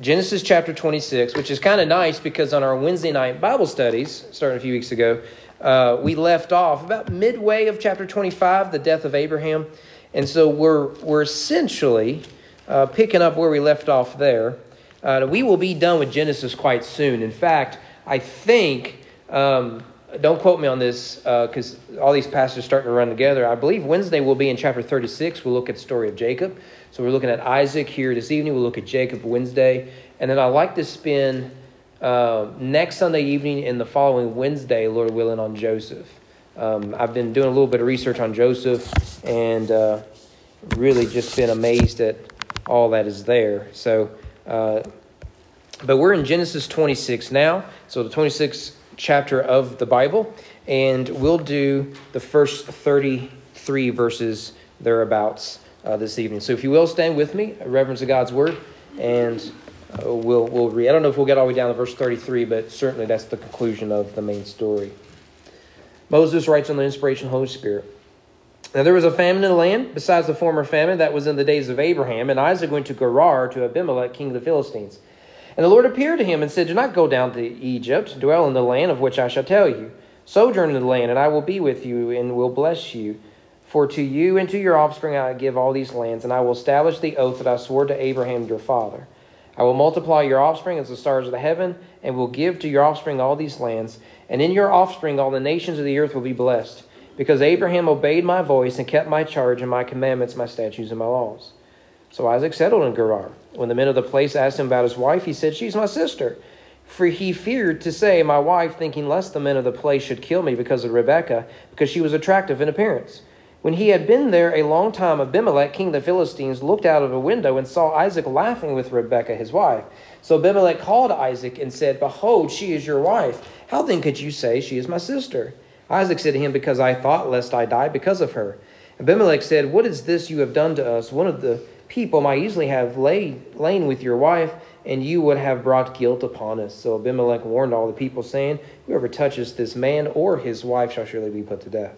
Genesis chapter 26, which is kind of nice because on our Wednesday night Bible studies, starting a few weeks ago, uh, we left off about midway of chapter 25, the death of Abraham. And so we're, we're essentially uh, picking up where we left off there. Uh, we will be done with Genesis quite soon. In fact, I think, um, don't quote me on this because uh, all these passages starting to run together. I believe Wednesday will be in chapter 36. We'll look at the story of Jacob. So we're looking at Isaac here this evening. We'll look at Jacob Wednesday. And then I'd like to spend uh, next Sunday evening and the following Wednesday, Lord willing, on Joseph. Um, I've been doing a little bit of research on Joseph and uh, really just been amazed at all that is there. So, uh, but we're in Genesis 26 now. So the 26th chapter of the Bible. And we'll do the first 33 verses thereabouts uh, this evening. So if you will, stand with me, reverence of God's word, and uh, we'll, we'll read. I don't know if we'll get all the way down to verse 33, but certainly that's the conclusion of the main story. Moses writes on the inspiration of the Holy Spirit. Now there was a famine in the land, besides the former famine that was in the days of Abraham, and Isaac went to Gerar to Abimelech, king of the Philistines. And the Lord appeared to him and said, Do not go down to Egypt, dwell in the land of which I shall tell you. Sojourn in the land, and I will be with you and will bless you. For to you and to your offspring I give all these lands, and I will establish the oath that I swore to Abraham your father. I will multiply your offspring as the stars of the heaven, and will give to your offspring all these lands. And in your offspring all the nations of the earth will be blessed, because Abraham obeyed my voice and kept my charge and my commandments, my statutes, and my laws. So Isaac settled in Gerar. When the men of the place asked him about his wife, he said, She's my sister. For he feared to say, My wife, thinking lest the men of the place should kill me because of Rebekah, because she was attractive in appearance. When he had been there a long time, Abimelech, king of the Philistines, looked out of a window and saw Isaac laughing with Rebekah, his wife. So Abimelech called Isaac and said, Behold, she is your wife. How then could you say, She is my sister? Isaac said to him, Because I thought lest I die because of her. Abimelech said, What is this you have done to us? One of the people might easily have laid, lain with your wife, and you would have brought guilt upon us. So Abimelech warned all the people, saying, Whoever touches this man or his wife shall surely be put to death.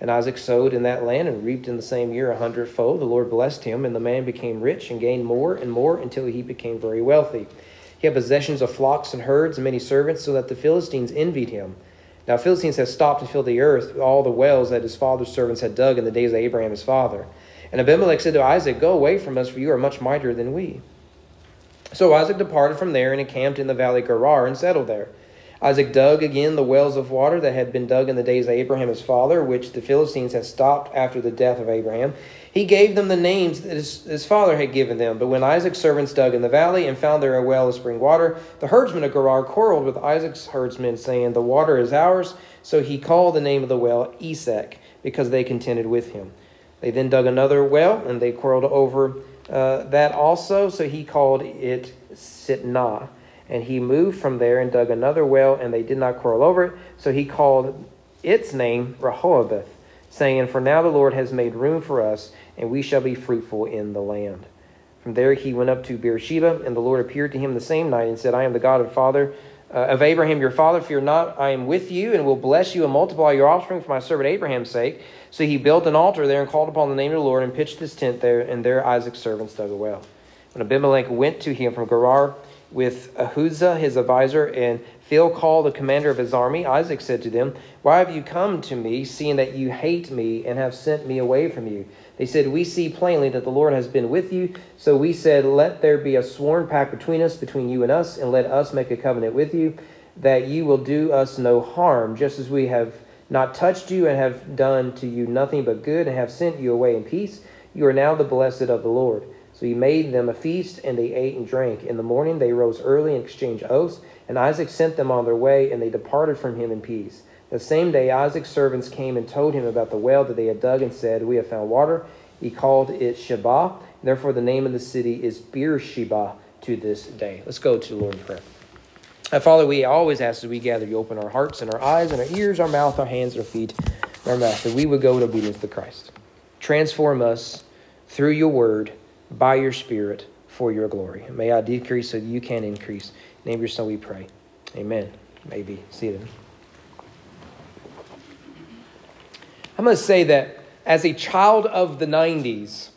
And Isaac sowed in that land and reaped in the same year a hundredfold. The Lord blessed him, and the man became rich and gained more and more until he became very wealthy. He had possessions of flocks and herds and many servants, so that the Philistines envied him. Now Philistines had stopped to fill the earth with all the wells that his father's servants had dug in the days of Abraham his father. And Abimelech said to Isaac, Go away from us, for you are much mightier than we. So Isaac departed from there and encamped in the valley Gerar and settled there. Isaac dug again the wells of water that had been dug in the days of Abraham his father, which the Philistines had stopped after the death of Abraham. He gave them the names that his, his, father had given them. But when Isaac's servants dug in the valley and found there a well of spring water, the herdsmen of Gerar quarreled with Isaac's herdsmen, saying, The water is ours. So he called the name of the well Esek, because they contended with him. They then dug another well, and they quarreled over uh, that also. So he called it Sitnah. And he moved from there and dug another well, and they did not quarrel over it. So he called its name Rehoboth, saying, For now the Lord has made room for us, and we shall be fruitful in the land. From there he went up to Beersheba, and the Lord appeared to him the same night and said, I am the God of father uh, of Abraham your father. Fear not, I am with you, and will bless you and multiply your offspring for my servant Abraham's sake. So he built an altar there and called upon the name of the Lord and pitched his tent there, and there Isaac's servants dug a well. When Abimelech went to him from Gerar, with Ahuzzath his advisor and Phicol the commander of his army, Isaac said to them, Why have you come to me, seeing that you hate me and have sent me away from you? They said, We see plainly that the Lord has been with you. So we said, Let there be a sworn pact between us, between you and us, and let us make a covenant with you, that you will do us no harm, just as we have not touched you and have done to you nothing but good, and have sent you away in peace. You are now the blessed of the Lord. So he made them a feast, and they ate and drank. In the morning they rose early and exchanged oaths, and Isaac sent them on their way, and they departed from him in peace. The same day Isaac's servants came and told him about the well that they had dug, and said, We have found water. He called it Sheba. Therefore, the name of the city is Beersheba to this day. Let's go to the Lord in prayer. Uh, Father, we always ask as we gather, you open our hearts and our eyes and our ears, our mouth, our hands, our feet, our mouth, that we would go in obedience to Christ. Transform us through your word by your Spirit for your glory. May I decrease so that you can increase. In name your Son we pray. Amen. Maybe see seated. I'm going to say that as a child of the 90s,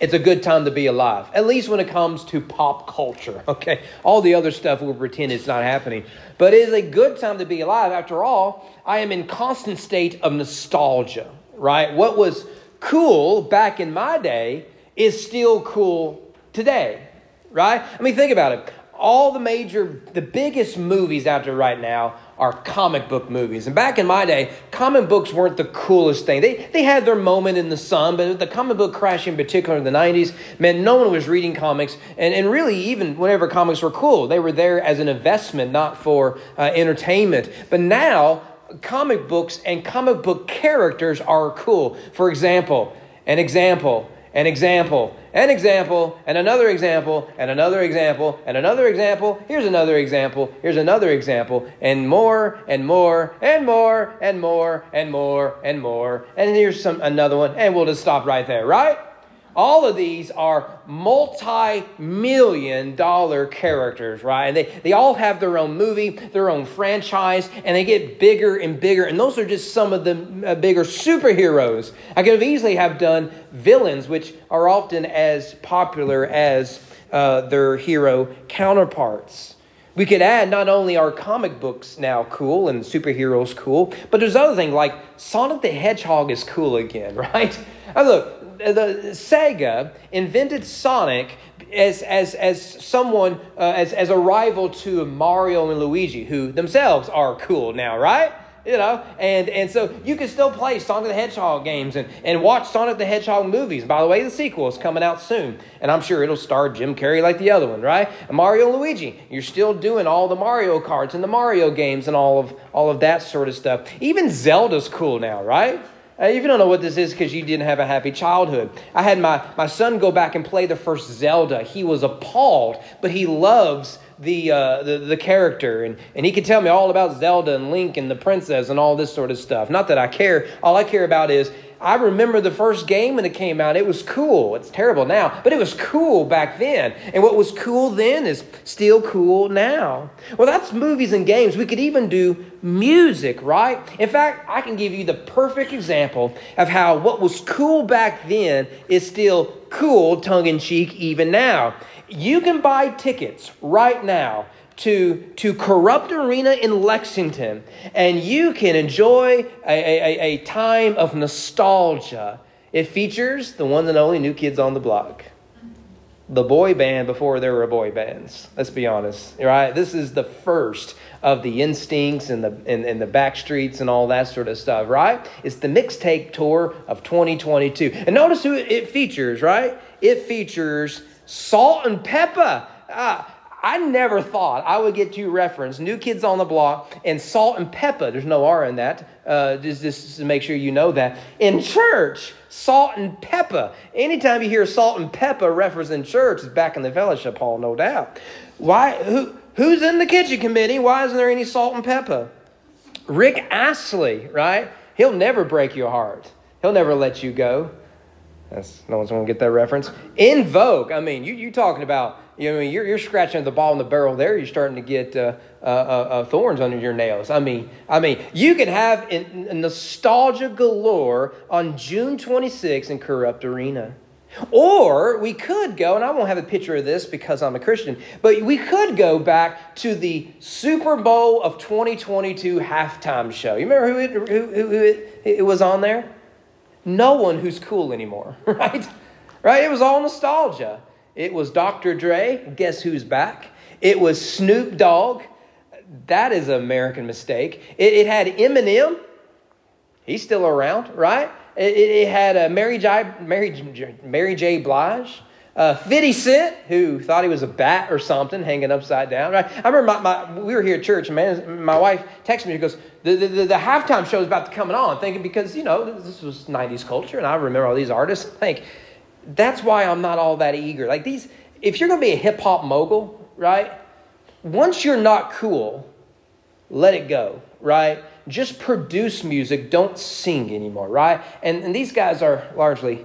it's a good time to be alive, at least when it comes to pop culture, okay? All the other stuff we'll pretend it's not happening. But it is a good time to be alive. After all, I am in constant state of nostalgia, right? What was cool back in my day is still cool today, right? I mean, think about it. All the major, the biggest movies out there right now are comic book movies. And back in my day, comic books weren't the coolest thing. They, they had their moment in the sun, but the comic book crash in particular in the 90s meant no one was reading comics. And, and really, even whenever comics were cool, they were there as an investment, not for uh, entertainment. But now, comic books and comic book characters are cool. For example, an example an example, an example, and another example, and another example, and another example. Here's another example, here's another example, and more, and more, and more, and more, and more, and more. And here's some another one, and we'll just stop right there, right? All of these are multi million dollar characters, right? And they, they all have their own movie, their own franchise, and they get bigger and bigger. And those are just some of the uh, bigger superheroes. I could have easily have done villains, which are often as popular as uh, their hero counterparts. We could add not only are comic books now cool and superheroes cool, but there's other things like Sonic the Hedgehog is cool again, right? Now look, the Sega invented Sonic as, as, as someone, uh, as, as a rival to Mario and Luigi, who themselves are cool now, right? You know, and, and so you can still play Sonic the Hedgehog games and, and watch Sonic the Hedgehog movies. By the way, the sequel is coming out soon, and I'm sure it'll star Jim Carrey like the other one, right? And Mario and Luigi, you're still doing all the Mario Karts and the Mario games and all of all of that sort of stuff. Even Zelda's cool now, right? Uh, if you don't know what this is because you didn't have a happy childhood, I had my, my son go back and play the first Zelda. He was appalled, but he loves the, uh, the, the character. And, and he could tell me all about Zelda and Link and the princess and all this sort of stuff. Not that I care. All I care about is I remember the first game when it came out. It was cool. It's terrible now, but it was cool back then. And what was cool then is still cool now. Well, that's movies and games. We could even do music, right? In fact, I can give you the perfect example of how what was cool back then is still cool, tongue in cheek, even now. You can buy tickets right now to, to Rupp Arena in Lexington, and you can enjoy a, a, a time of nostalgia. It features the one and only New Kids on the Block. The boy band before there were boy bands. Let's be honest, right? This is the first of the NSYNCs and the and, and the backstreets and all that sort of stuff, right? It's the mixtape tour of 2022. And notice who it features, right? It features Salt-N-Pepa. Ah, I never thought I would get to reference New Kids on the Block and Salt-N-Pepa. There's no R in that, uh, just, just to make sure you know that. In church, Salt-N-Pepa. Anytime you hear Salt-N-Pepa referenced in church, it's back in the fellowship hall, no doubt. Why? Who, who's in the kitchen committee? Why isn't there any Salt-N-Pepa? Rick Astley, right? He'll never break your heart. He'll never let you go. That's, no one's going to get that reference. En Vogue. I mean, you you talking about you know you're you're scratching at the ball in the barrel there. You're starting to get uh, uh, uh, uh, thorns under your nails. I mean, I mean, you can have in, in nostalgia galore on June 26th in Rupp Arena. Or we could go, and I won't have a picture of this because I'm a Christian, but we could go back to the Super Bowl of 2022 halftime show. You remember who it, who, who it, it was on there? no one who's cool anymore, right? Right? It was all nostalgia. It was Dr. Dre, guess who's back? It was Snoop Dogg. That is an American mistake. It, it had Eminem. He's still around, right? It, it had uh, Mary, J, Mary, Mary J. Blige. Uh, 50 Cent, who thought he was a bat or something hanging upside down. Right? I remember my, my, we were here at church, and man, my wife texted me. She goes, the, the, the, the halftime show is about to come on, thinking because, you know, this was 90s culture, and I remember all these artists. think that's why I'm not all that eager. Like these, if you're going to be a hip hop mogul, right? Once you're not cool, let it go, right? Just produce music, don't sing anymore, right? And, and these guys are largely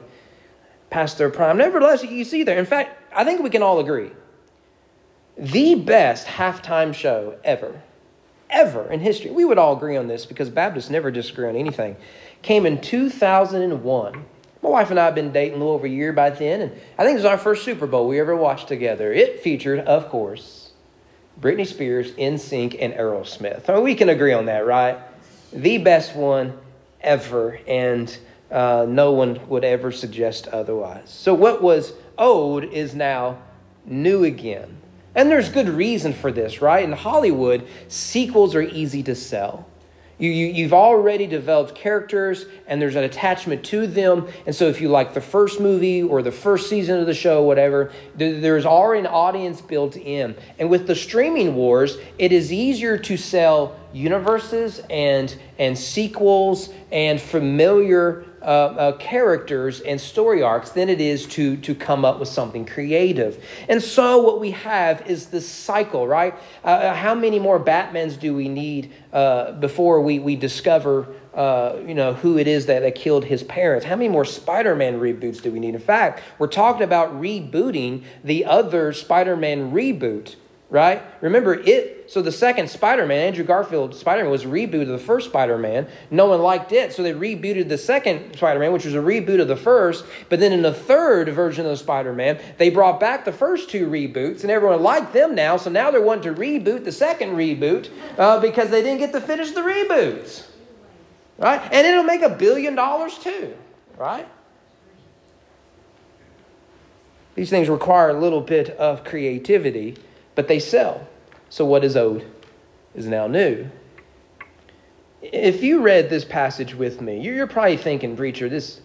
past their prime. Nevertheless, you see there. In fact, I think we can all agree the best halftime show ever, ever in history, we would all agree on this because Baptists never disagree on anything, came in 2001 My wife and I have been dating a little over a year by then, and I think it was our first Super Bowl we ever watched together. It featured, of course, Britney Spears, NSYNC, and Aerosmith. I mean, we can agree on that, right? The best one ever, and uh, no one would ever suggest otherwise. So, what was old is now new again. And there's good reason for this, right? In Hollywood, sequels are easy to sell. You, you, have already developed characters and there's an attachment to them. And so, if you like the first movie or the first season of the show, whatever, there's already an audience built in. And with the streaming wars, it is easier to sell universes and, and sequels and familiar uh, uh, characters and story arcs than it is to, to come up with something creative. And so, what we have is this cycle, right? Uh, uh how many more Batmans do we need uh, before we, we discover? Uh, you know who it is that, that killed his parents how many more spider-man reboots do we need in fact we're talking about rebooting the other spider-man reboot right? Remember it. So the second Spider-Man, Andrew Garfield Spider-Man, was a reboot of the first Spider-Man. No one liked it, so they rebooted the second Spider-Man, which was a reboot of the first. But then in the third version of the Spider-Man, they brought back the first two reboots, and everyone liked them now. So now they're wanting to reboot the second reboot uh, because they didn't get to finish the reboots, right? And it'll make a billion dollars too, right? These things require a little bit of creativity but they sell. So what is old is now new. If you read this passage with me, you're probably thinking, preacher, this,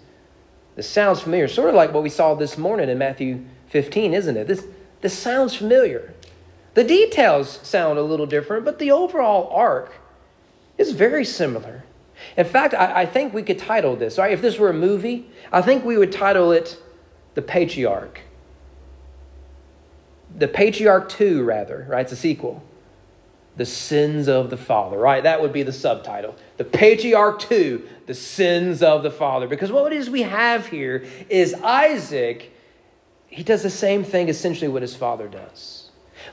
this sounds familiar. Sort of like what we saw this morning in Matthew 15, isn't it? This, this sounds familiar. The details sound a little different, but the overall arc is very similar. In fact, I, I think we could title this, right? If this were a movie, I think we would title it The Patriarch the Patriarch 2, rather, right? It's a sequel. The Sins of the Father, right? That would be the subtitle. The Patriarch 2, The Sins of the Father. Because what it is we have here is Isaac, he does the same thing essentially what his father does.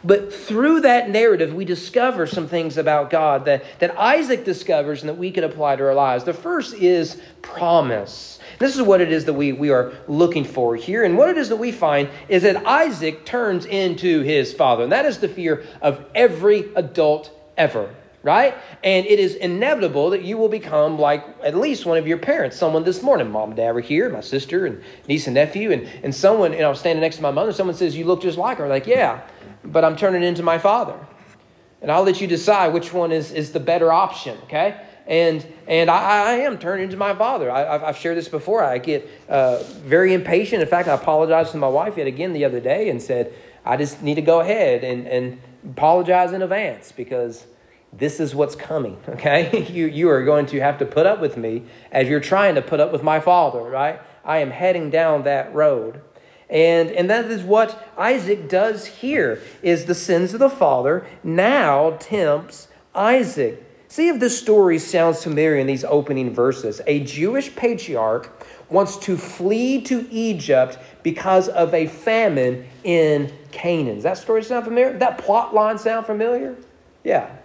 But through that narrative, we discover some things about God that, that Isaac discovers and that we can apply to our lives. The first is promise. This is what it is that we, we are looking for here. And what it is that we find is that Isaac turns into his father. And that is the fear of every adult ever right? And it is inevitable that you will become like at least one of your parents. Someone this morning, mom and dad were here, my sister and niece and nephew, and, and someone, you know, standing next to my mother, someone says, You look just like her. Like, yeah, but I'm turning into my father. And I'll let you decide which one is, is the better option, okay? and and I, I, am turning into my father. I, have shared this before. I get uh, very impatient. In fact, I apologized to my wife yet again the other day and said, I just need to go ahead and, and apologize in advance because this is what's coming, okay? you, you are going to have to put up with me as you're trying to put up with my father, right? I am heading down that road. And, and that is what Isaac does here is the sins of the father now tempts Isaac. See if this story sounds familiar in these opening verses. A Jewish patriarch wants to flee to Egypt because of a famine in Canaan. Does that story sound familiar? That plot line sound familiar? Yeah.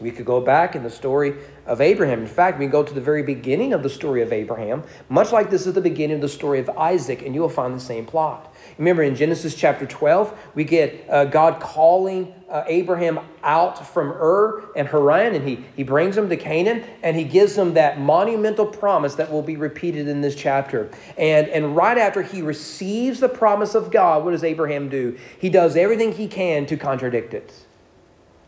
We could go back in the story of Abraham. In fact, we can go to the very beginning of the story of Abraham, much like this is the beginning of the story of Isaac, and you will find the same plot. Remember in Genesis chapter 12, we get uh, God calling uh, Abraham out from Ur and Haran, and he, he brings him to Canaan, and he gives him that monumental promise that will be repeated in this chapter. And, and right after he receives the promise of God, what does Abraham do? He does everything he can to contradict it.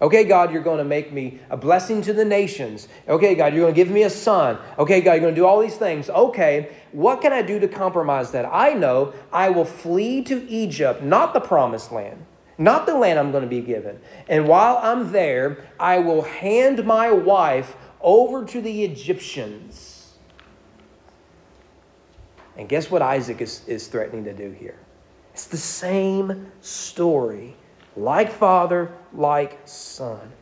Okay, God, you're going to make me a blessing to the nations. Okay, God, you're going to give me a son. Okay, God, you're going to do all these things. Okay, what can I do to compromise that? I know I will flee to Egypt, not the promised land, not the land I'm going to be given. And while I'm there, I will hand my wife over to the Egyptians. And guess what Isaac is, is threatening to do here? It's the same story like father, like son.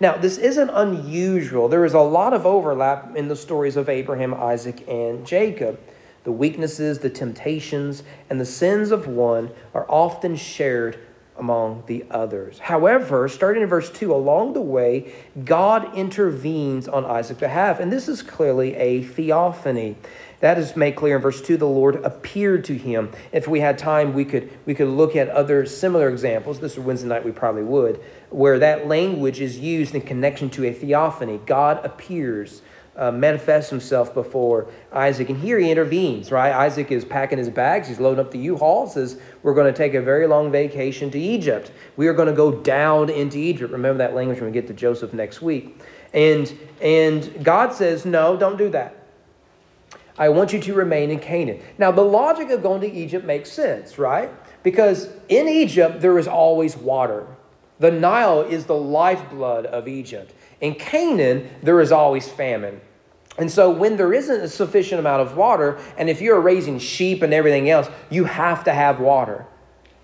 Now, this isn't unusual. There is a lot of overlap in the stories of Abraham, Isaac, and Jacob. The weaknesses, the temptations, and the sins of one are often shared among the others. However, starting in verse 2, along the way, God intervenes on Isaac's behalf. And this is clearly a theophany. That is made clear in verse 2 the Lord appeared to him. If we had time, we could, we could look at other similar examples. This is Wednesday night, we probably would, where that language is used in connection to a theophany. God appears uh, manifests himself before Isaac. And here he intervenes, right? Isaac is packing his bags. He's loading up the U-Haul. Says, we're going to take a very long vacation to Egypt. We are going to go down into Egypt. Remember that language when we get to Joseph next week. And, and God says, no, don't do that. I want you to remain in Canaan. Now, the logic of going to Egypt makes sense, right? Because in Egypt, there is always water. The Nile is the lifeblood of Egypt. In Canaan, there is always famine. And so, when there isn't a sufficient amount of water, and if you're raising sheep and everything else, you have to have water,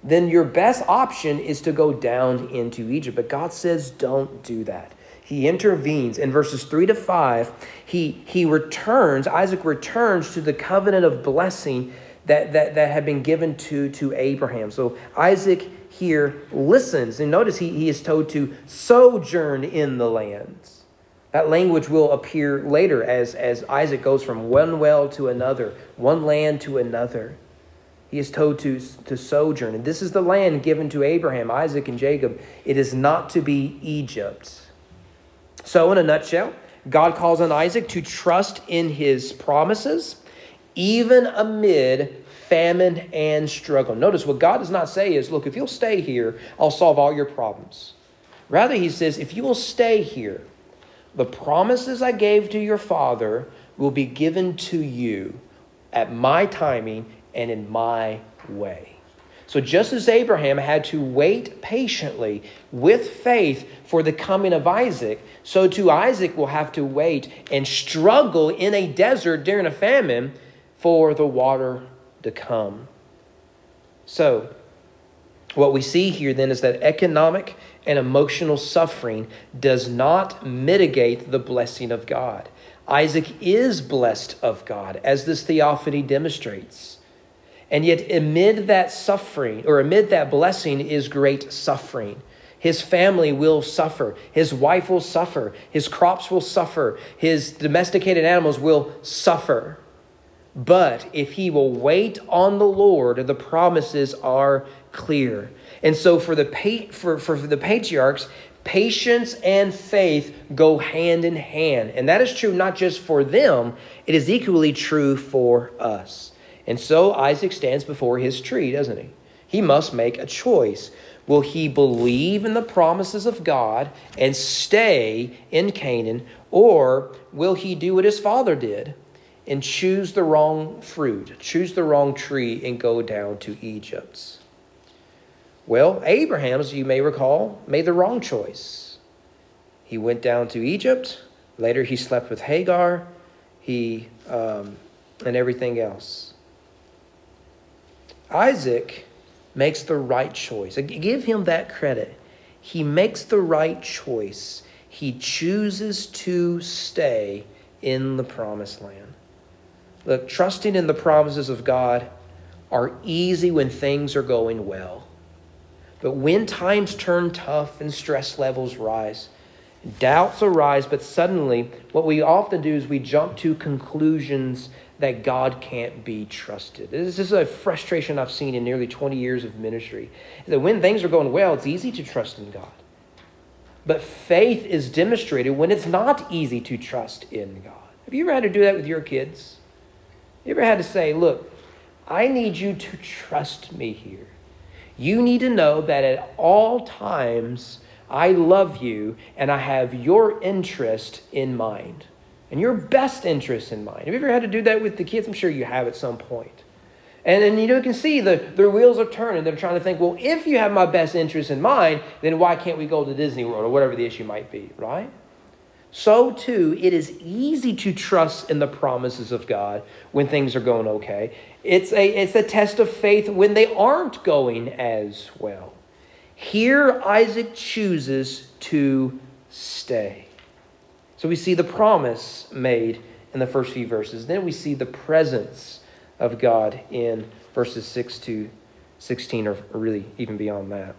then your best option is to go down into Egypt. But God says, don't do that. He intervenes. In verses 3 to 5, he, he returns, Isaac returns to the covenant of blessing that, that, that had been given to, to Abraham. So, Isaac here listens. And notice he, he is told to sojourn in the lands. That language will appear later as, as Isaac goes from one well to another, one land to another. He is told to, to sojourn. And this is the land given to Abraham, Isaac, and Jacob. It is not to be Egypt. So, in a nutshell, God calls on Isaac to trust in his promises, even amid famine, and struggle. Notice what God does not say is, look, if you'll stay here, I'll solve all your problems. Rather, he says, if you will stay here, the promises I gave to your father will be given to you at my timing and in my way. So, just as Abraham had to wait patiently with faith for the coming of Isaac, so too Isaac will have to wait and struggle in a desert during a famine for the water to come. So, what we see here then is that economic and emotional suffering does not mitigate the blessing of God. Isaac is blessed of God, as this theophany demonstrates. And yet, amid that suffering, or amid that blessing, is great suffering. His family will suffer. His wife will suffer. His crops will suffer. His domesticated animals will suffer. But if he will wait on the Lord, the promises are clear. And so for the, for, for the patriarchs, patience and faith go hand in hand. And that is true not just for them, it is equally true for us. And so Isaac stands before his tree, doesn't he? He must make a choice. Will he believe in the promises of God and stay in Canaan, or will he do what his father did? and choose the wrong fruit, choose the wrong tree, and go down to Egypt. Well, Abraham, as you may recall, made the wrong choice. He went down to Egypt. Later, he slept with Hagar. He um, and everything else. Isaac makes the right choice. Give him that credit. He makes the right choice. He chooses to stay in the promised land. Look, trusting in the promises of God are easy when things are going well. But when times turn tough and stress levels rise, doubts arise, but suddenly what we often do is we jump to conclusions that God can't be trusted. This is a frustration I've seen in nearly 20 years of ministry. That when things are going well, it's easy to trust in God. But faith is demonstrated when it's not easy to trust in God. Have you ever had to do that with your kids? You ever had to say, look, I need you to trust me here. You need to know that at all times I love you and I have your interest in mind and your best interest in mind. Have you ever had to do that with the kids? I'm sure you have at some point. And then you, know, you can see the, their wheels are turning. They're trying to think, well, if you have my best interest in mind, then why can't we go to Disney World or whatever the issue might be, right? so too it is easy to trust in the promises of God when things are going okay. It's a, it's a test of faith when they aren't going as well. Here, Isaac chooses to stay. So we see the promise made in the first few verses. Then we see the presence of God in verses 6 to 16, or really even beyond that.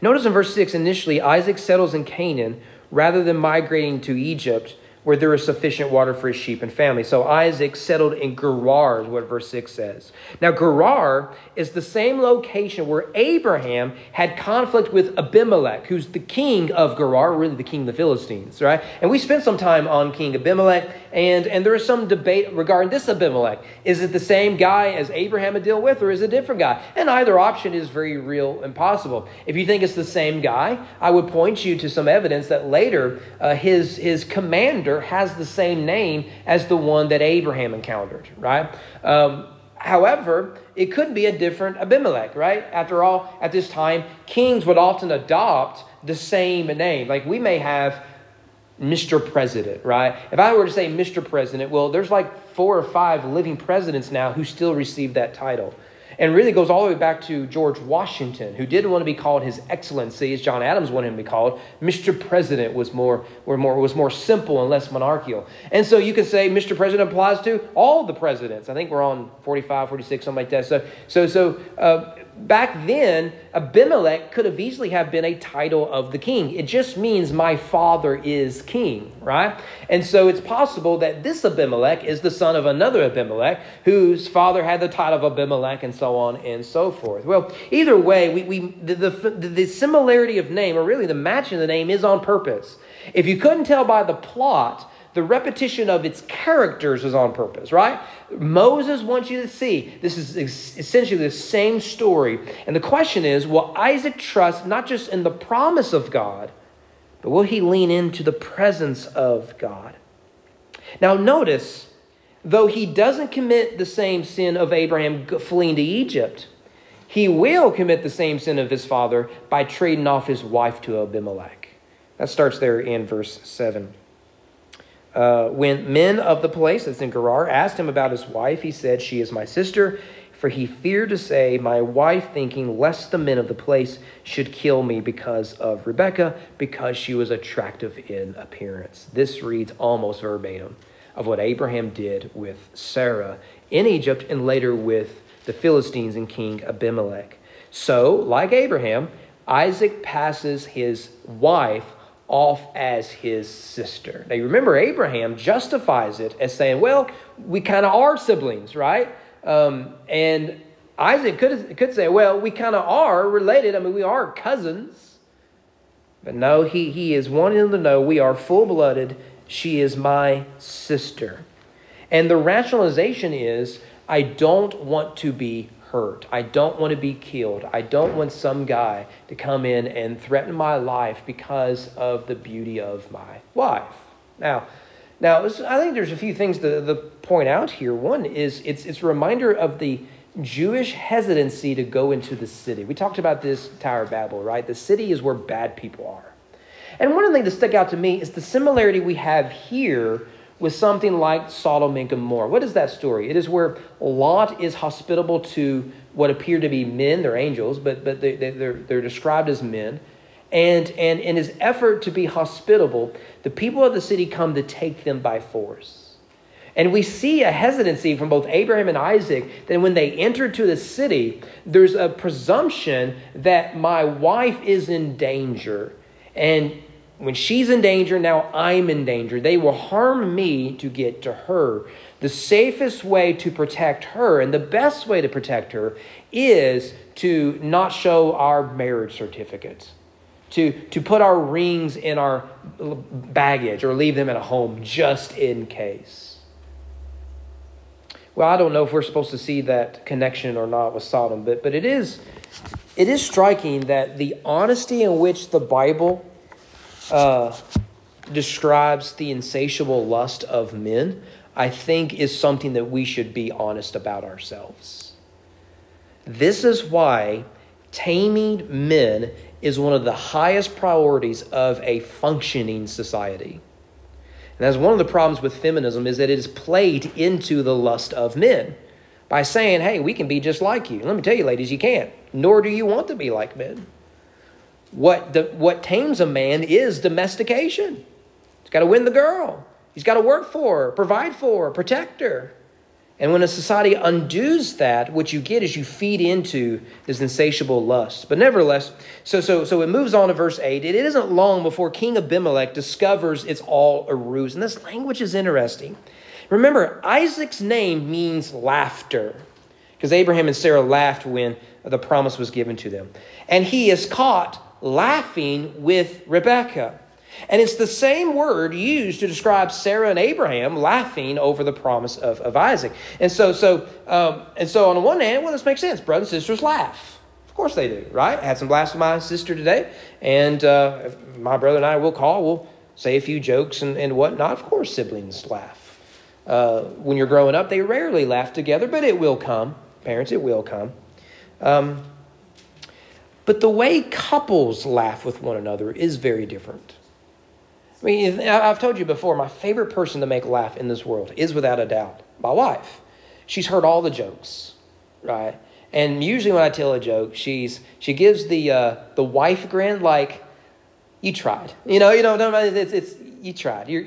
Notice in verse 6 initially, Isaac settles in Canaan rather than migrating to Egypt where there is sufficient water for his sheep and family. So Isaac settled in Gerar, is what verse 6 says. Now, Gerar is the same location where Abraham had conflict with Abimelech, who's the king of Gerar, really the king of the Philistines, right? And we spent some time on King Abimelech, and, and there is some debate regarding this Abimelech. Is it the same guy as Abraham had dealt with, or is it a different guy? And either option is very real and possible. If you think it's the same guy, I would point you to some evidence that later uh, his, his commander has the same name as the one that Abraham encountered, right? Um, however, it could be a different Abimelech, right? After all, at this time, kings would often adopt the same name. Like we may have Mr. President, right? If I were to say Mr. President, well, there's like four or five living presidents now who still receive that title and really goes all the way back to George Washington, who didn't want to be called His Excellency, as John Adams wanted him to be called. Mr. President was more, were more, was more simple and less monarchical. And so you could say Mr. President applies to all the presidents. I think we're on 45, 46, something like that. So, so, so uh, back then, Abimelech could have easily have been a title of the king. It just means my father is king, right? And so it's possible that this Abimelech is the son of another Abimelech whose father had the title of Abimelech and so on and so forth. Well, either way, we, we the, the, the similarity of name, or really the matching of the name, is on purpose. If you couldn't tell by the plot, the repetition of its characters is on purpose, right? Moses wants you to see this is essentially the same story. And the question is will Isaac trust not just in the promise of God, but will he lean into the presence of God? Now, notice, though he doesn't commit the same sin of Abraham fleeing to Egypt, he will commit the same sin of his father by trading off his wife to Abimelech. That starts there in verse 7. Uh, when men of the place, that's in Gerar, asked him about his wife, he said, She is my sister. For he feared to say, My wife, thinking lest the men of the place should kill me because of Rebekah, because she was attractive in appearance. This reads almost verbatim of what Abraham did with Sarah in Egypt and later with the Philistines and King Abimelech. So, like Abraham, Isaac passes his wife off as his sister. Now, you remember, Abraham justifies it as saying, well, we kind of are siblings, right? Um, and Isaac could, could say, well, we kind of are related. I mean, we are cousins. But no, he, he is wanting them to know we are full blooded. She is my sister. And the rationalization is, I don't want to be hurt. I don't want to be killed. I don't want some guy to come in and threaten my life because of the beauty of my wife. Now, now I think there's a few things to, to point out here. One is it's it's a reminder of the Jewish hesitancy to go into the city. We talked about this Tower of Babel, right? The city is where bad people are. And one of the things that stuck out to me is the similarity we have here with something like Sodom and Gomorrah. What is that story? It is where Lot is hospitable to what appear to be men. They're angels, but, but they, they're, they're described as men. And, and in his effort to be hospitable, the people of the city come to take them by force. And we see a hesitancy from both Abraham and Isaac that when they enter to the city, there's a presumption that my wife is in danger. And when she's in danger, now I'm in danger. They will harm me to get to her. The safest way to protect her and the best way to protect her is to not show our marriage certificates, to, to put our rings in our baggage or leave them at a home just in case. Well, I don't know if we're supposed to see that connection or not with Sodom, but, but it, is, it is striking that the honesty in which the Bible uh, describes the insatiable lust of men, I think is something that we should be honest about ourselves. This is why taming men is one of the highest priorities of a functioning society. And that's one of the problems with feminism is that it is played into the lust of men by saying, hey, we can be just like you. Let me tell you, ladies, you can't. Nor do you want to be like men. What, the, what tames a man is domestication. He's got to win the girl. He's got to work for her, provide for her, protect her. And when a society undoes that, what you get is you feed into this insatiable lust. But nevertheless, so so so it moves on to verse 8. It isn't long before King Abimelech discovers it's all a ruse. And this language is interesting. Remember, Isaac's name means laughter. Because Abraham and Sarah laughed when the promise was given to them. And he is caught laughing with Rebekah. And it's the same word used to describe Sarah and Abraham laughing over the promise of, of Isaac. And so, so, um, and so on the one hand, well, this makes sense. Brothers and sisters laugh. Of course they do, right? I had some laughs with my sister today, and uh, my brother and I will call. We'll say a few jokes and, and whatnot. Of course, siblings laugh. Uh, when you're growing up, they rarely laugh together, but it will come. Parents, it will come. Um, but the way couples laugh with one another is very different. I mean, I've told you before, my favorite person to make laugh in this world is without a doubt my wife. She's heard all the jokes, right? And usually when I tell a joke, she's she gives the uh, the wife grin like, "You tried," you know. You know, it's, it's you tried. You're,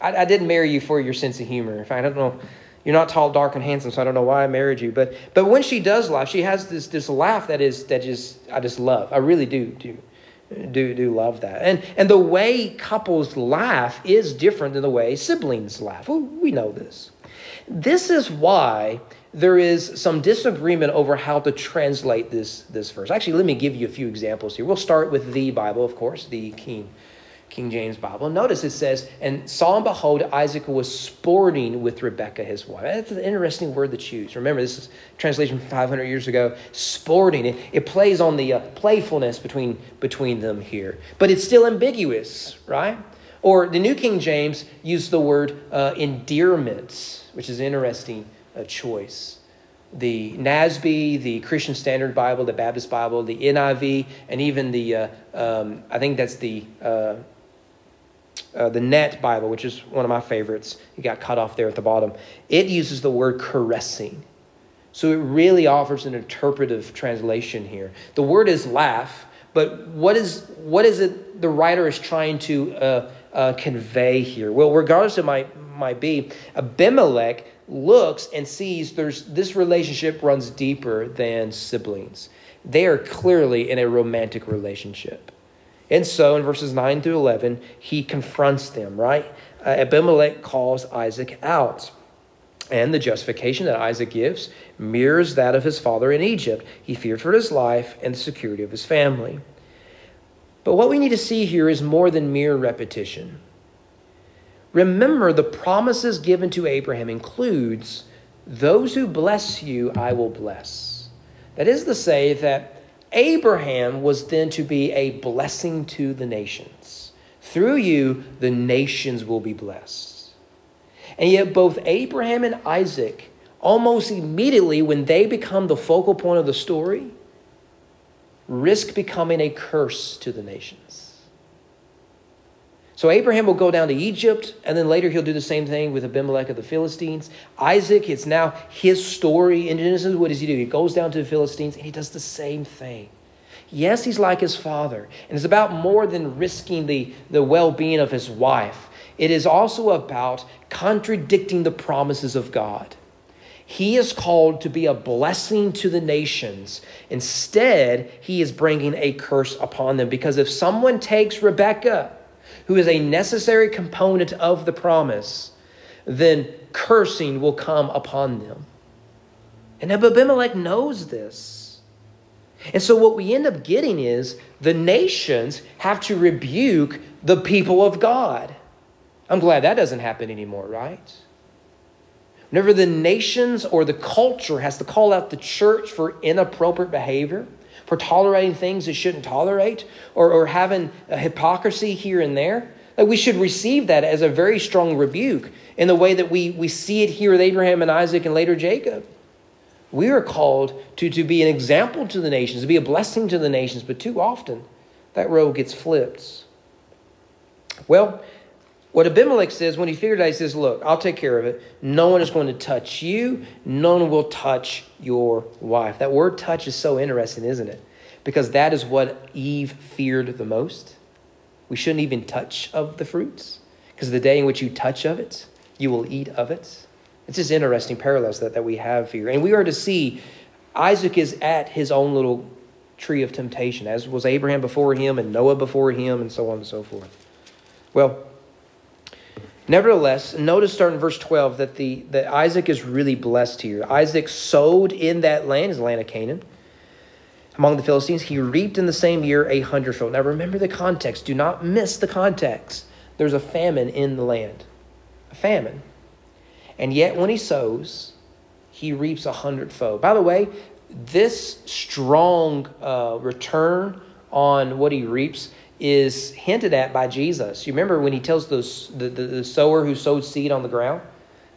I, I didn't marry you for your sense of humor. In fact, I don't know. You're not tall, dark, and handsome, so I don't know why I married you. But but when she does laugh, she has this this laugh that is that just I just love. I really do do do do love that. And and the way couples laugh is different than the way siblings laugh. We know this. This is why there is some disagreement over how to translate this this verse. Actually, let me give you a few examples here. We'll start with the Bible, of course, the King King James Bible. Notice it says, and saw and behold, Isaac was sporting with Rebekah, his wife. That's an interesting word to choose. Remember, this is translation from 500 years ago. Sporting. It, it plays on the uh, playfulness between, between them here. But it's still ambiguous, right? Or the New King James used the word uh, endearment, which is an interesting uh, choice. The NASB, the Christian Standard Bible, the Baptist Bible, the NIV, and even the, uh, um, I think that's the uh, the Net Bible, which is one of my favorites, it got cut off there at the bottom. It uses the word caressing. So it really offers an interpretive translation here. The word is laugh, but what is, what is it the writer is trying to uh, uh, convey here? Well, regardless it might, might be, Abimelech looks and sees there's this relationship runs deeper than siblings. They are clearly in a romantic relationship. And so in verses 9 through 11, he confronts them, right? Uh, Abimelech calls Isaac out. And the justification that Isaac gives mirrors that of his father in Egypt. He feared for his life and the security of his family. But what we need to see here is more than mere repetition. Remember, the promises given to Abraham includes those who bless you, I will bless. That is to say that Abraham was then to be a blessing to the nations. Through you, the nations will be blessed. And yet, both Abraham and Isaac, almost immediately when they become the focal point of the story, risk becoming a curse to the nations. So Abraham will go down to Egypt, and then later he'll do the same thing with Abimelech of the Philistines. Isaac, it's now his story in Genesis. What does he do? He goes down to the Philistines and he does the same thing. Yes, he's like his father, and it's about more than risking the, the well being of his wife. It is also about contradicting the promises of God. He is called to be a blessing to the nations. Instead, he is bringing a curse upon them because if someone takes Rebekah, who is a necessary component of the promise, then cursing will come upon them. And Abimelech knows this. And so what we end up getting is the nations have to rebuke the people of God. I'm glad that doesn't happen anymore, right? Whenever the nations or the culture has to call out the church for inappropriate behavior, for tolerating things it shouldn't tolerate or, or having a hypocrisy here and there. Like we should receive that as a very strong rebuke in the way that we, we see it here with Abraham and Isaac and later Jacob. We are called to, to be an example to the nations, to be a blessing to the nations, but too often that role gets flipped. Well, what Abimelech says when he figured out, he says, Look, I'll take care of it. No one is going to touch you, no one will touch your wife. That word touch is so interesting, isn't it? Because that is what Eve feared the most. We shouldn't even touch of the fruits, because the day in which you touch of it, you will eat of it. It's just interesting parallels that, that we have here. And we are to see Isaac is at his own little tree of temptation, as was Abraham before him and Noah before him, and so on and so forth. Well, nevertheless, notice starting in verse 12 that, the, that Isaac is really blessed here. Isaac sowed in that land, his land of Canaan, among the Philistines. He reaped in the same year a hundredfold. Now remember the context. Do not miss the context. There's a famine in the land. A famine. And yet, when he sows, he reaps a hundredfold. By the way, this strong uh, return on what he reaps is hinted at by Jesus. You remember when he tells those, the, the, the sower who sowed seed on the ground?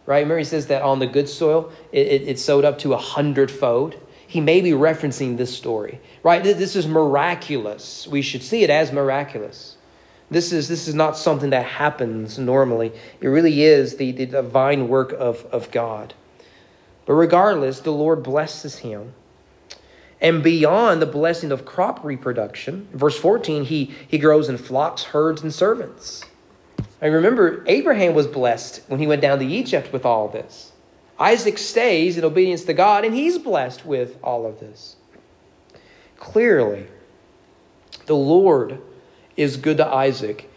Right? Remember he says that on the good soil, it, it, it sowed up to a hundredfold. He may be referencing this story. Right? This is miraculous. We should see it as miraculous. This is, this is not something that happens normally. It really is the, the divine work of, of God. But regardless, the Lord blesses him. And beyond the blessing of crop reproduction, verse 14, he, he grows in flocks, herds, and servants. I remember Abraham was blessed when he went down to Egypt with all this. Isaac stays in obedience to God, and he's blessed with all of this. Clearly, the Lord is good to Isaac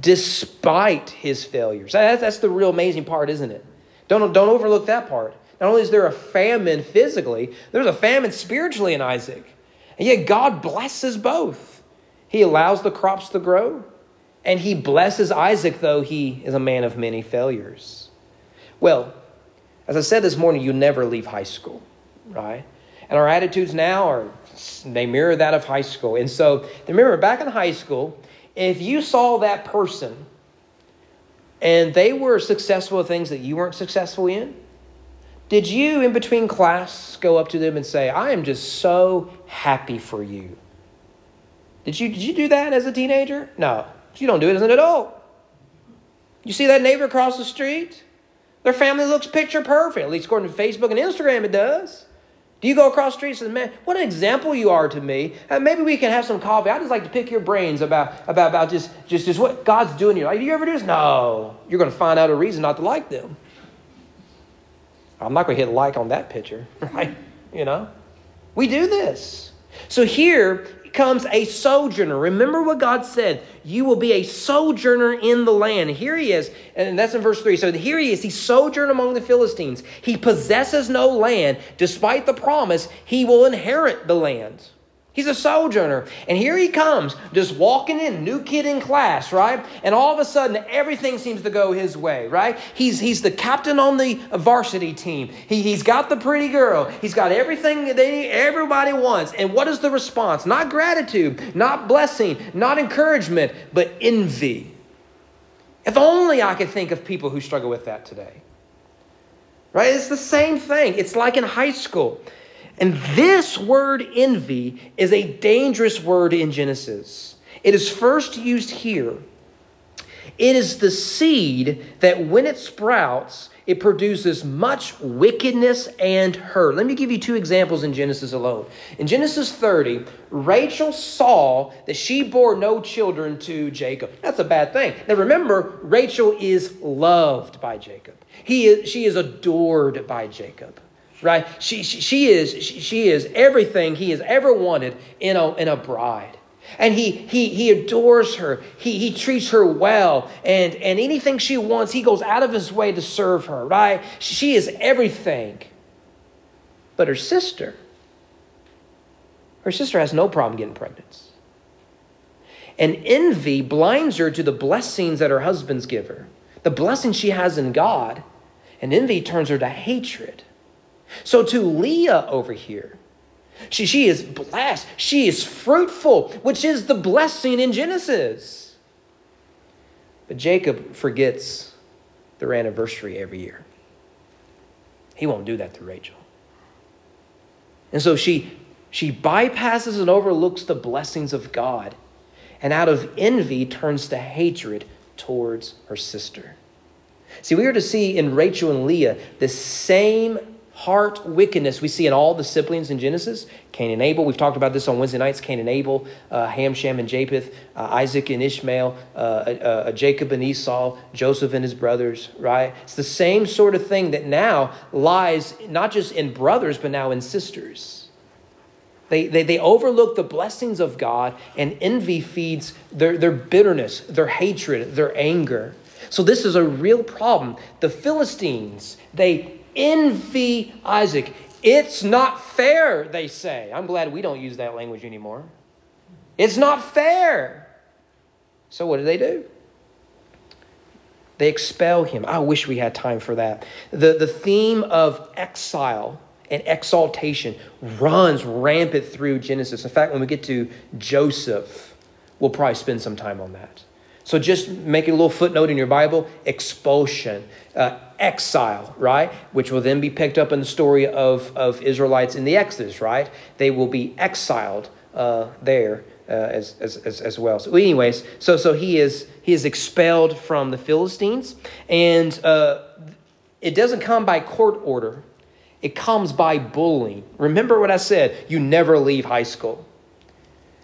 despite his failures. That's, that's the real amazing part, isn't it? Don't, don't overlook that part. Not only is there a famine physically, there's a famine spiritually in Isaac. And yet God blesses both. He allows the crops to grow, and he blesses Isaac, though he is a man of many failures. Well, as I said this morning, you never leave high school, right? And our attitudes now are, they mirror that of high school. And so remember, back in high school, if you saw that person and they were successful at things that you weren't successful in, did you, in between class, go up to them and say, I am just so happy for you? Did you, did you do that as a teenager? No. You don't do it as an adult. You see that neighbor across the street? Their family looks picture perfect, at least according to Facebook and Instagram, it does. Do you go across the street and say, man, what an example you are to me? Uh, maybe we can have some coffee. I'd just like to pick your brains about, about, about just, just, just what God's doing here. Like, do you ever do this? No. You're going to find out a reason not to like them. I'm not going to hit like on that picture, right? You know? We do this. So here comes a sojourner. Remember what God said. You will be a sojourner in the land. Here he is, and that's in verse 3. So here he is. He sojourned among the Philistines. He possesses no land. Despite the promise, he will inherit the land. He's a sojourner. And here he comes, just walking in, new kid in class, right? And all of a sudden, everything seems to go his way, right? He's, he's the captain on the varsity team. He, he's got the pretty girl. He's got everything they, everybody wants. And what is the response? Not gratitude, not blessing, not encouragement, but envy. If only I could think of people who struggle with that today. Right? It's the same thing. It's like in high school. And this word envy is a dangerous word in Genesis. It is first used here. It is the seed that when it sprouts, it produces much wickedness and hurt. Let me give you two examples in Genesis alone. In Genesis 30, Rachel saw that she bore no children to Jacob. That's a bad thing. Now remember, Rachel is loved by Jacob. He is, she is adored by Jacob right? She, she, she is, she, she, is everything he has ever wanted in a, in a bride. And he, he, he adores her. He, he treats her well. And, and anything she wants, he goes out of his way to serve her, right? She is everything. But her sister, her sister has no problem getting pregnant. And envy blinds her to the blessings that her husbands give her, the blessings she has in God. And envy turns her to hatred. So to Leah over here, she, she is blessed. She is fruitful, which is the blessing in Genesis. But Jacob forgets their anniversary every year. He won't do that to Rachel. And so she, she bypasses and overlooks the blessings of God, and out of envy turns to hatred towards her sister. See, we are to see in Rachel and Leah the same heart wickedness we see in all the siblings in Genesis. Cain and Abel, we've talked about this on Wednesday nights. Cain and Abel, uh, Ham, Shem, and Japheth, uh, Isaac and Ishmael, uh, uh, uh, Jacob and Esau, Joseph and his brothers, right? It's the same sort of thing that now lies not just in brothers, but now in sisters. They, they, they overlook the blessings of God, and envy feeds their, their bitterness, their hatred, their anger. So, this is a real problem. The Philistines, they envy Isaac. It's not fair, they say. I'm glad we don't use that language anymore. It's not fair. So, what do they do? They expel him. I wish we had time for that. The, the theme of exile and exaltation runs rampant through Genesis. In fact, when we get to Joseph, we'll probably spend some time on that. So just make a little footnote in your Bible expulsion, uh, exile, right? Which will then be picked up in the story of, of Israelites in the Exodus, right? They will be exiled uh, there. Uh, as, as, as, as, well. So, anyways, so so he is he is expelled from the Philistines, and uh, it doesn't come by court order. It comes by bullying. Remember what I said you never leave high school.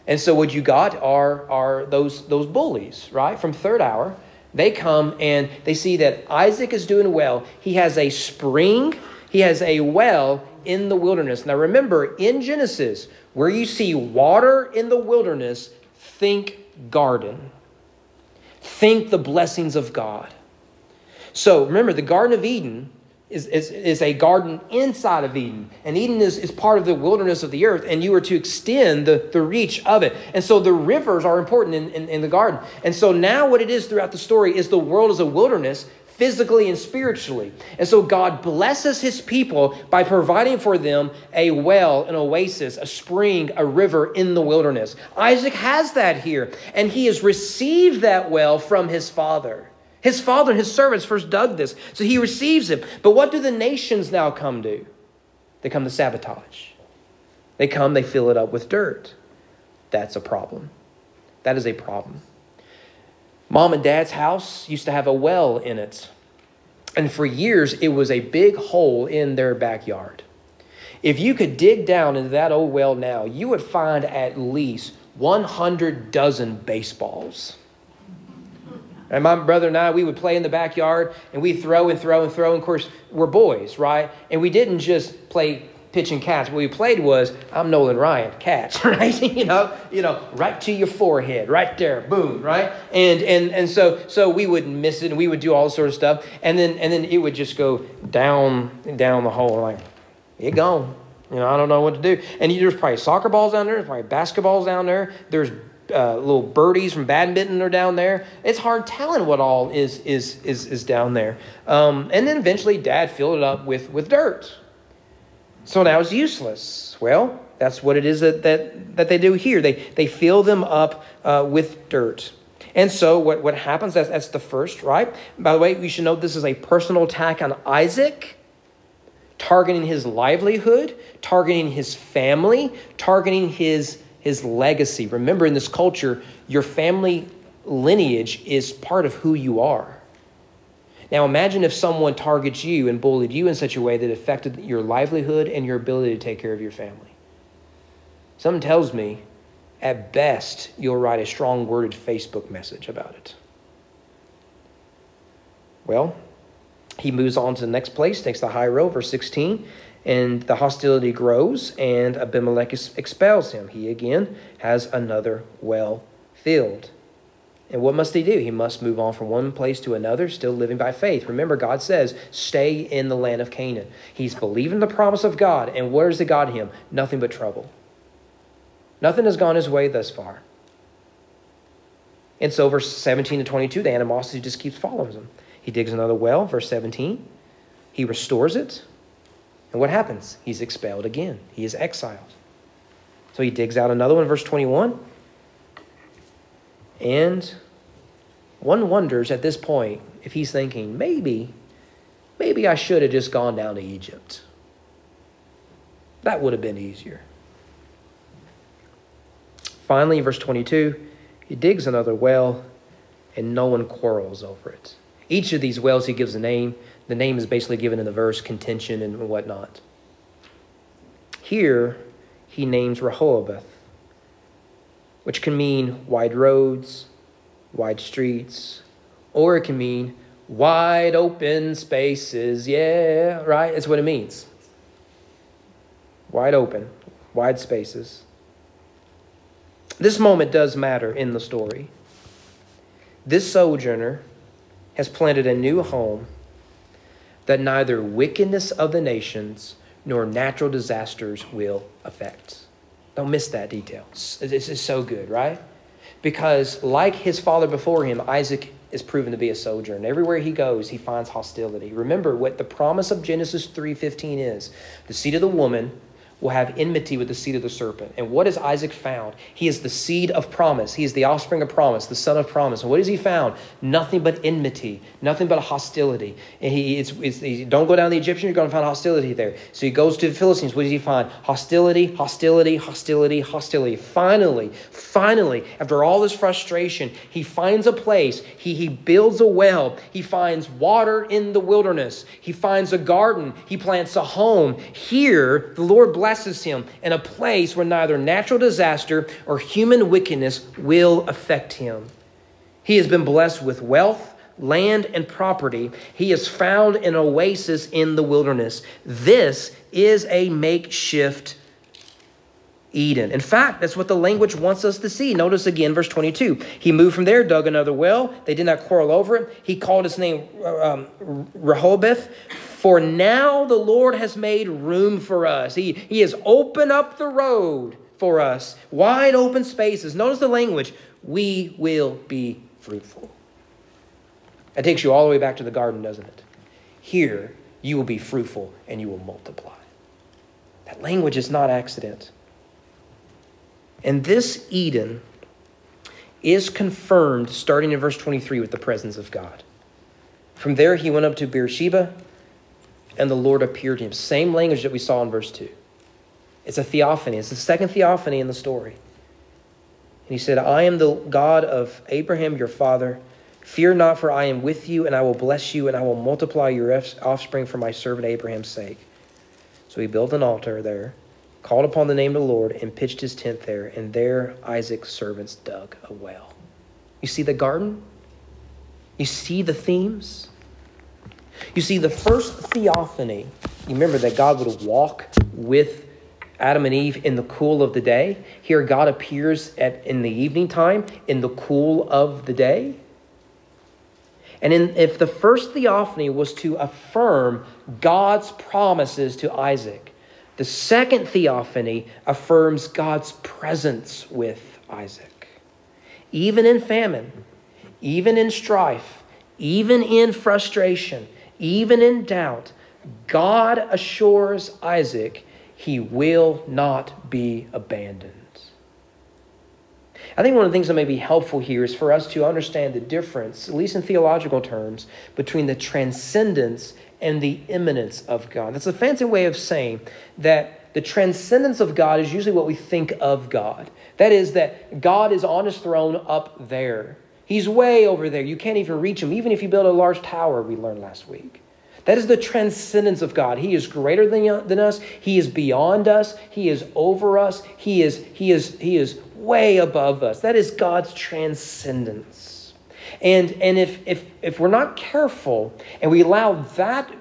And so what you got are, are those, those bullies, right? From third hour. They come and they see that Isaac is doing well. He has a spring, he has a well in the wilderness. Now remember, in Genesis, where you see water in the wilderness, think garden. Think the blessings of God. So remember, the Garden of Eden is, is, is a garden inside of Eden. And Eden is, is part of the wilderness of the earth, and you are to extend the, the reach of it. And so the rivers are important in, in, in the garden. And so now, what it is throughout the story is the world is a wilderness, physically and spiritually. And so God blesses his people by providing for them a well, an oasis, a spring, a river in the wilderness. Isaac has that here, and he has received that well from his father. His father and his servants first dug this, so he receives it. But what do the nations now come to? They come to sabotage. They come, they fill it up with dirt. That's a problem. That is a problem. Mom and dad's house used to have a well in it. And for years, it was a big hole in their backyard. If you could dig down into that old well now, you would find at least 100 dozen baseballs. And my brother and I, we would play in the backyard and we throw and throw and throw. And of course, we're boys, right? And we didn't just play pitch and catch. What we played was, I'm Nolan Ryan, catch, right? you know, you know, right to your forehead, right there, boom, right? And and and so so we wouldn't miss it and we would do all this sort of stuff. And then and then it would just go down down the hole like, it gone. You know, I don't know what to do. And there's probably soccer balls down there, there's probably basketballs down there, there's uh, little birdies from badminton are down there. It's hard telling what all is is is is down there. Um, and then eventually, Dad filled it up with with dirt. So now it's useless. Well, that's what it is that that, that they do here. They they fill them up uh, with dirt. And so what, what happens, that's, that's the first, right? By the way, we should note this is a personal attack on Isaac, targeting his livelihood, targeting his family, targeting his his legacy. Remember, in this culture, your family lineage is part of who you are. Now, imagine if someone targets you and bullied you in such a way that affected your livelihood and your ability to take care of your family. Something tells me, at best, you'll write a strong worded Facebook message about it. Well, he moves on to the next place, takes the high road, verse 16 and the hostility grows, and Abimelech expels him. He again has another well filled. And what must he do? He must move on from one place to another, still living by faith. Remember, God says, stay in the land of Canaan. He's believing the promise of God. And where's the God him? Nothing but trouble. Nothing has gone his way thus far. And so, verse 17 to 22, the animosity just keeps following him. He digs another well, verse 17. He restores it. And what happens? He's expelled again. He is exiled. So he digs out another one, verse 21. And one wonders at this point if he's thinking, maybe, maybe I should have just gone down to Egypt. That would have been easier. Finally, verse 22, he digs another well, and no one quarrels over it. Each of these wells, he gives a name. The name is basically given in the verse, contention and whatnot. Here, he names Rehoboth, which can mean wide roads, wide streets, or it can mean wide open spaces. Yeah, right? That's what it means. Wide open, wide spaces. This moment does matter in the story. This sojourner has planted a new home that neither wickedness of the nations nor natural disasters will affect. Don't miss that detail. This is so good, right? Because, like his father before him, Isaac is proven to be a soldier and Everywhere he goes, he finds hostility. Remember what the promise of Genesis 3:15 is. The seed of the woman will have enmity with the seed of the serpent. And what has Isaac found? He is the seed of promise. He is the offspring of promise, the son of promise. And what has he found? Nothing but enmity, nothing but hostility. And he, it's, it's, he, don't go down the Egyptian, you're going to find hostility there. So he goes to the Philistines. What does he find? Hostility, hostility, hostility, hostility. Finally, finally, after all this frustration, he finds a place. He, he builds a well. He finds water in the wilderness. He finds a garden. He plants a home. Here, the Lord blesses blesses him in a place where neither natural disaster or human wickedness will affect him. He has been blessed with wealth, land, and property. He is found an oasis in the wilderness. This is a makeshift Eden. In fact, that's what the language wants us to see. Notice again, verse 22. He moved from there, dug another well. They did not quarrel over it. He called his name um, Rehoboth, for now the Lord has made room for us. He, he has opened up the road for us, wide open spaces. Notice the language we will be fruitful. That takes you all the way back to the garden, doesn't it? Here, you will be fruitful and you will multiply. That language is not accident. And this Eden is confirmed starting in verse 23 with the presence of God. From there, he went up to Beersheba and the Lord appeared to him. Same language that we saw in verse 2. It's a theophany, it's the second theophany in the story. And he said, I am the God of Abraham your father. Fear not, for I am with you, and I will bless you, and I will multiply your offspring for my servant Abraham's sake. So he built an altar there, called upon the name of the Lord, and pitched his tent there. And there Isaac's servants dug a well. You see the garden? You see the themes? You see, the first theophany, you remember that God would walk with Adam and Eve in the cool of the day. Here, God appears at, in the evening time in the cool of the day. And in, if the first theophany was to affirm God's promises to Isaac, the second theophany affirms God's presence with Isaac. Even in famine, even in strife, even in frustration, even in doubt, God assures Isaac he will not be abandoned. I think one of the things that may be helpful here is for us to understand the difference, at least in theological terms, between the transcendence and the immanence of God. That's a fancy way of saying that the transcendence of God is usually what we think of God. That is, that God is on his throne up there. He's way over there. You can't even reach him, even if you build a large tower, we learned last week. That is the transcendence of God. He is greater than, than us. He is beyond us. He is over us. He is, he, is, he is way above us. That is God's transcendence. And, and if, if, if we're not careful and we allow that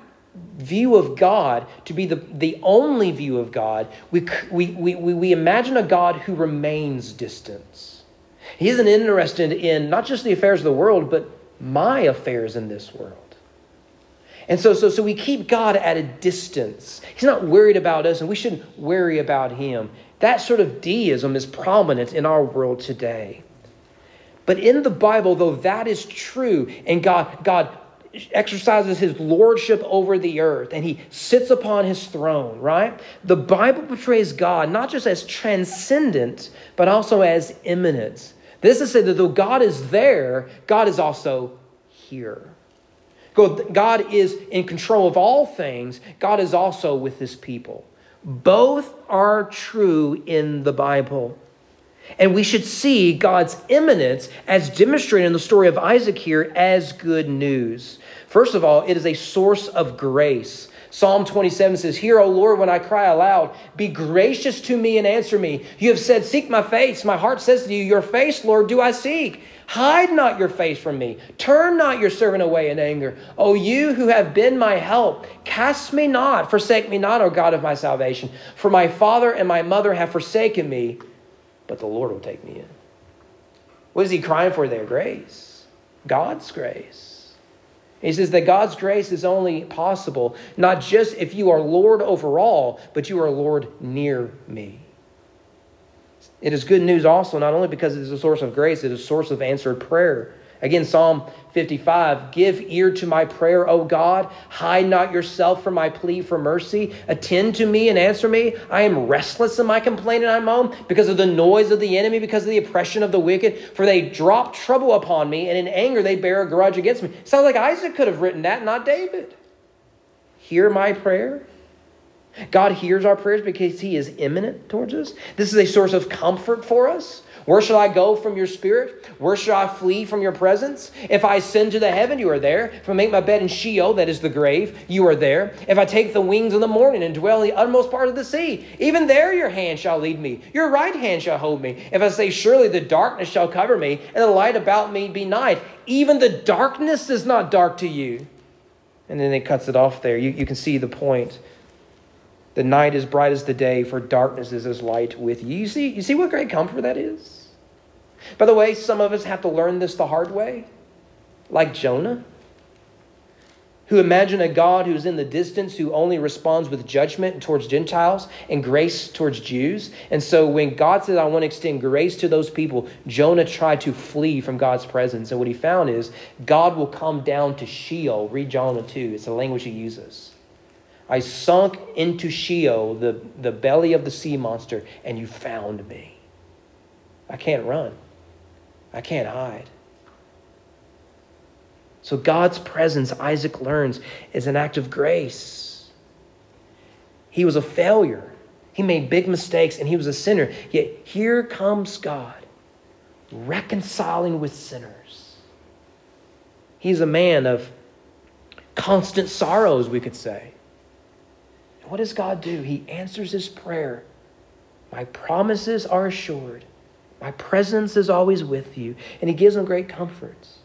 view of God to be the, the only view of God, we, we, we, we imagine a God who remains distant. He isn't interested in not just the affairs of the world, but my affairs in this world. And so, so, so we keep God at a distance. He's not worried about us, and we shouldn't worry about him. That sort of deism is prominent in our world today. But in the Bible, though that is true, and God, God exercises his lordship over the earth and he sits upon his throne, right? The Bible portrays God not just as transcendent, but also as immanent. This is to say that though God is there, God is also here. God is in control of all things. God is also with his people. Both are true in the Bible. And we should see God's immanence as demonstrated in the story of Isaac here as good news. First of all, it is a source of grace. Psalm 27 says, Hear, O Lord, when I cry aloud. Be gracious to me and answer me. You have said, Seek my face. My heart says to you, Your face, Lord, do I seek. Hide not your face from me. Turn not your servant away in anger. O you who have been my help, cast me not, forsake me not, O God of my salvation. For my father and my mother have forsaken me, but the Lord will take me in. What is he crying for there? Grace. God's grace. He says that God's grace is only possible not just if you are Lord over all, but you are Lord near me. It is good news also, not only because it is a source of grace, it is a source of answered prayer. Again, Psalm 55 Give ear to my prayer, O God. Hide not yourself from my plea for mercy. Attend to me and answer me. I am restless in my complaint and I moan because of the noise of the enemy, because of the oppression of the wicked. For they drop trouble upon me, and in anger they bear a grudge against me. Sounds like Isaac could have written that, not David. Hear my prayer. God hears our prayers because He is immanent towards us. This is a source of comfort for us. Where shall I go from your spirit? Where shall I flee from your presence? If I ascend to the heaven, you are there. If I make my bed in Sheol, that is the grave, you are there. If I take the wings of the morning and dwell in the uttermost part of the sea, even there your hand shall lead me, your right hand shall hold me. If I say, Surely the darkness shall cover me, and the light about me be night, even the darkness is not dark to you. And then it cuts it off there. You, you can see the point. The night is bright as the day, for darkness is as light with you. You see, you see what great comfort that is? By the way, some of us have to learn this the hard way, like Jonah, who imagine a God who's in the distance, who only responds with judgment towards Gentiles and grace towards Jews. And so when God says, I want to extend grace to those people, Jonah tried to flee from God's presence. And what he found is God will come down to Sheol. Read Jonah 2, it's the language he uses. I sunk into Sheol, the, the belly of the sea monster, and you found me. I can't run. I can't hide. So God's presence, Isaac learns, is an act of grace. He was a failure. He made big mistakes and he was a sinner. Yet here comes God reconciling with sinners. He's a man of constant sorrows, we could say. What does God do? He answers his prayer. My promises are assured. My presence is always with you. And he gives them great comforts.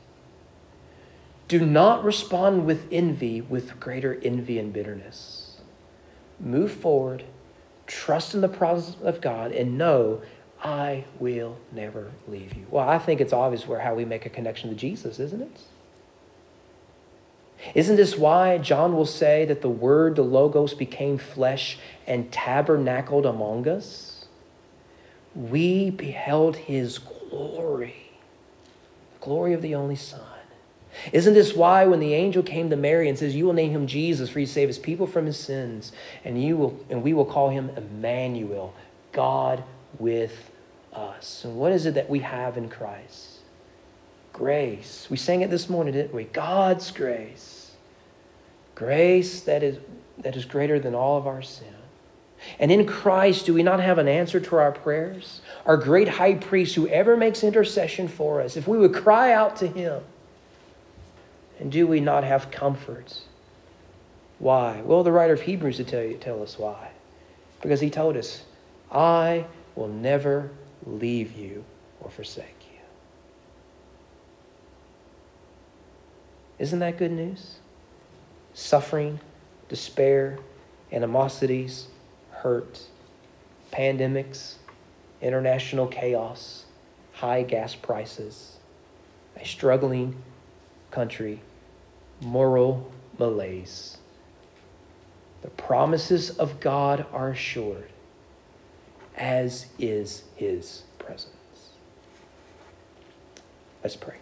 Do not respond with envy with greater envy and bitterness. Move forward, trust in the promise of God, and know I will never leave you. Well, I think it's obvious where how we make a connection to Jesus, isn't it? Isn't this why John will say that the Word, the Logos, became flesh and tabernacled among us? We beheld His glory, the glory of the only Son. Isn't this why when the angel came to Mary and says, You will name him Jesus, for he save his people from his sins, and you will and we will call him Emmanuel, God with us. And what is it that we have in Christ? Grace. We sang it this morning, didn't we? God's grace. Grace that is, that is greater than all of our sin. And in Christ, do we not have an answer to our prayers? Our great high priest who ever makes intercession for us, if we would cry out to him, and do we not have comfort? Why? Well, the writer of Hebrews to tell you tell us why. Because he told us, I will never leave you or forsake. Isn't that good news? Suffering, despair, animosities, hurt, pandemics, international chaos, high gas prices, a struggling country, moral malaise. The promises of God are assured, as is his presence. Let's pray.